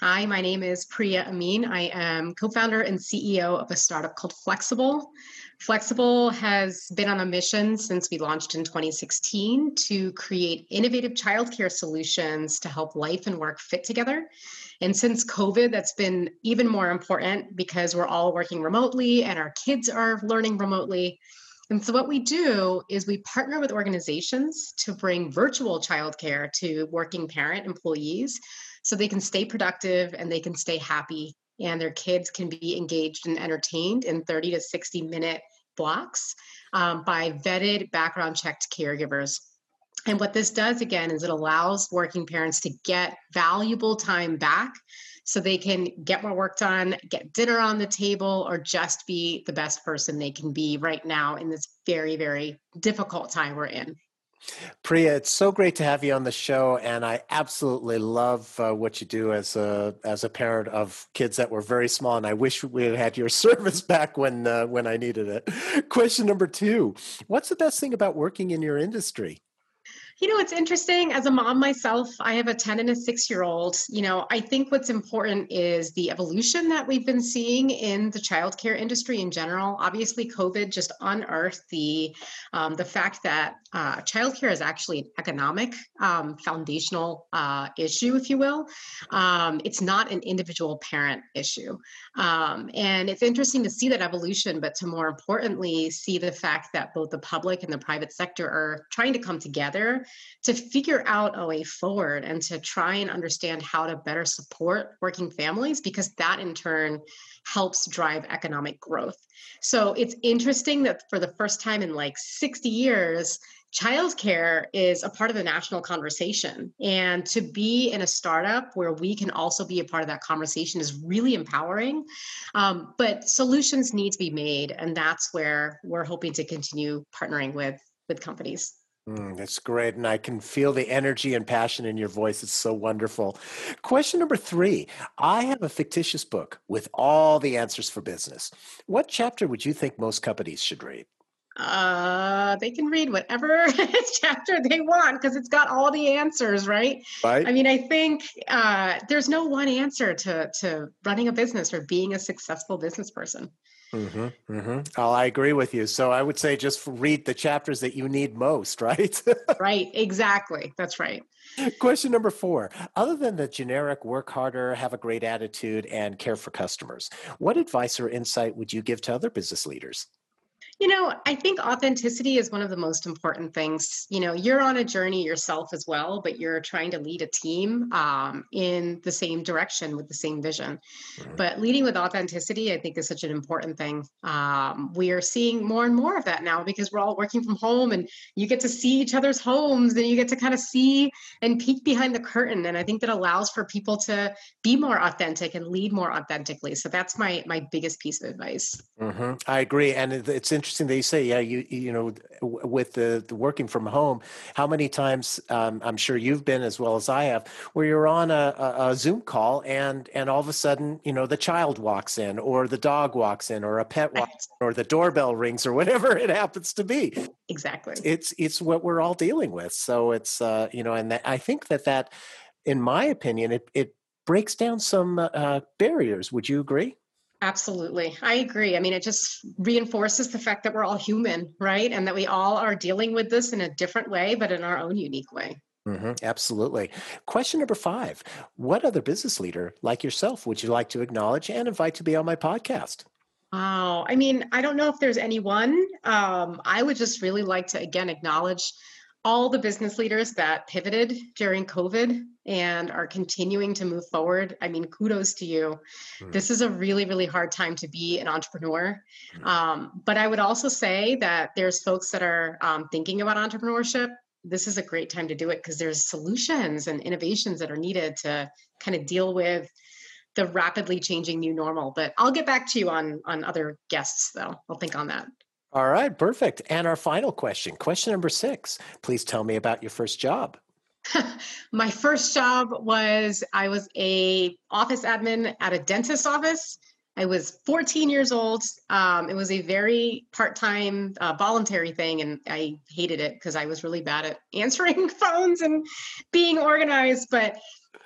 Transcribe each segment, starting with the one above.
Hi, my name is Priya Amin. I am co founder and CEO of a startup called Flexable. Flexable has been on a mission since we launched in 2016 to create innovative childcare solutions to help life and work fit together. And since COVID, that's been even more important because we're all working remotely and our kids are learning remotely. And so, what we do is we partner with organizations to bring virtual childcare to working parent employees so they can stay productive and they can stay happy and their kids can be engaged and entertained in 30 to 60 minute blocks um, by vetted background checked caregivers and what this does again is it allows working parents to get valuable time back so they can get more work done, get dinner on the table, or just be the best person they can be right now in this very, very difficult time we're in. Priya, it's so great to have you on the show, and I absolutely love uh, what you do as a as a parent of kids that were very small. And I wish we had had your service back when uh, when I needed it. Question number two: What's the best thing about working in your industry? You know, it's interesting. As a mom myself, I have a 10 and a six year old. You know, I think what's important is the evolution that we've been seeing in the childcare industry in general. Obviously, COVID just unearthed the um, the fact that uh, childcare is actually an economic um, foundational uh, issue, if you will. Um, it's not an individual parent issue. Um, and it's interesting to see that evolution, but to more importantly, see the fact that both the public and the private sector are trying to come together to figure out a way forward and to try and understand how to better support working families because that in turn helps drive economic growth. So it's interesting that for the first time in like 60 years, childcare is a part of the national conversation. And to be in a startup where we can also be a part of that conversation is really empowering. Um, but solutions need to be made. And that's where we're hoping to continue partnering with, with companies. Mm, that's great. And I can feel the energy and passion in your voice. It's so wonderful. Question number three I have a fictitious book with all the answers for business. What chapter would you think most companies should read? Uh, they can read whatever chapter they want because it's got all the answers, right? Right. I mean, I think uh, there's no one answer to to running a business or being a successful business person. Mm-hmm, mm-hmm. Oh, I agree with you. So I would say just read the chapters that you need most, right? right, exactly. That's right. Question number four Other than the generic work harder, have a great attitude, and care for customers, what advice or insight would you give to other business leaders? You know, I think authenticity is one of the most important things. You know, you're on a journey yourself as well, but you're trying to lead a team um, in the same direction with the same vision. Mm-hmm. But leading with authenticity, I think, is such an important thing. Um, we are seeing more and more of that now because we're all working from home and you get to see each other's homes and you get to kind of see and peek behind the curtain. And I think that allows for people to be more authentic and lead more authentically. So that's my my biggest piece of advice. Mm-hmm. I agree, and it's interesting interesting that you say, yeah, you you know, with the, the working from home, how many times um, I'm sure you've been as well as I have, where you're on a, a, a, Zoom call and and all of a sudden, you know, the child walks in, or the dog walks in, or a pet walks, in, or the doorbell rings, or whatever it happens to be. Exactly. It's it's what we're all dealing with. So it's uh, you know, and that, I think that that, in my opinion, it it breaks down some uh, barriers. Would you agree? Absolutely. I agree. I mean, it just reinforces the fact that we're all human, right? And that we all are dealing with this in a different way, but in our own unique way. Mm-hmm, absolutely. Question number five What other business leader like yourself would you like to acknowledge and invite to be on my podcast? Wow. I mean, I don't know if there's anyone. Um, I would just really like to, again, acknowledge all the business leaders that pivoted during COVID and are continuing to move forward. I mean, kudos to you. Mm. This is a really, really hard time to be an entrepreneur. Mm. Um, but I would also say that there's folks that are um, thinking about entrepreneurship. This is a great time to do it because there's solutions and innovations that are needed to kind of deal with the rapidly changing new normal. But I'll get back to you on on other guests, though. I'll think on that. All right, perfect. And our final question, question number six. Please tell me about your first job. My first job was I was a office admin at a dentist's office. I was 14 years old. Um, it was a very part-time, uh, voluntary thing, and I hated it because I was really bad at answering phones and being organized. But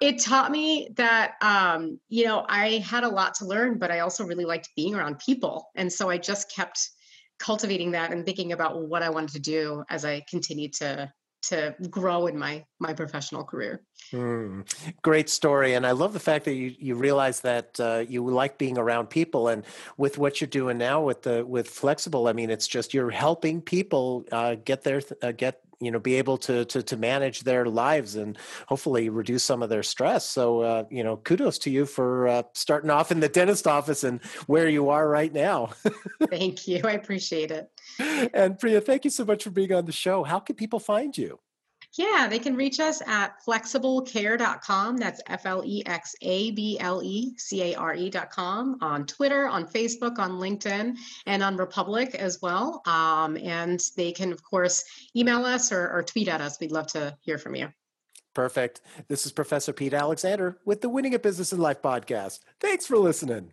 it taught me that um, you know I had a lot to learn, but I also really liked being around people, and so I just kept cultivating that and thinking about what I wanted to do as I continued to to grow in my my professional career. Mm, great story, and I love the fact that you you realize that uh, you like being around people, and with what you're doing now with the with flexable, I mean, it's just you're helping people uh, get their uh, get you know be able to to to manage their lives and hopefully reduce some of their stress. So uh, you know kudos to you for uh, starting off in the dentist office and where you are right now. Thank you. I appreciate it. And priya thank you so much for being on the show. How can people find you yeah, they can reach us at flexablecare.com. That's F L E X A B L E C A R E.com on Twitter, on Facebook, on LinkedIn, and on Republic as well. Um, and they can, of course, email us or, or tweet at us. We'd love to hear from you. Perfect. This is Professor Pete Alexander with the Winning at Business and Life podcast. Thanks for listening.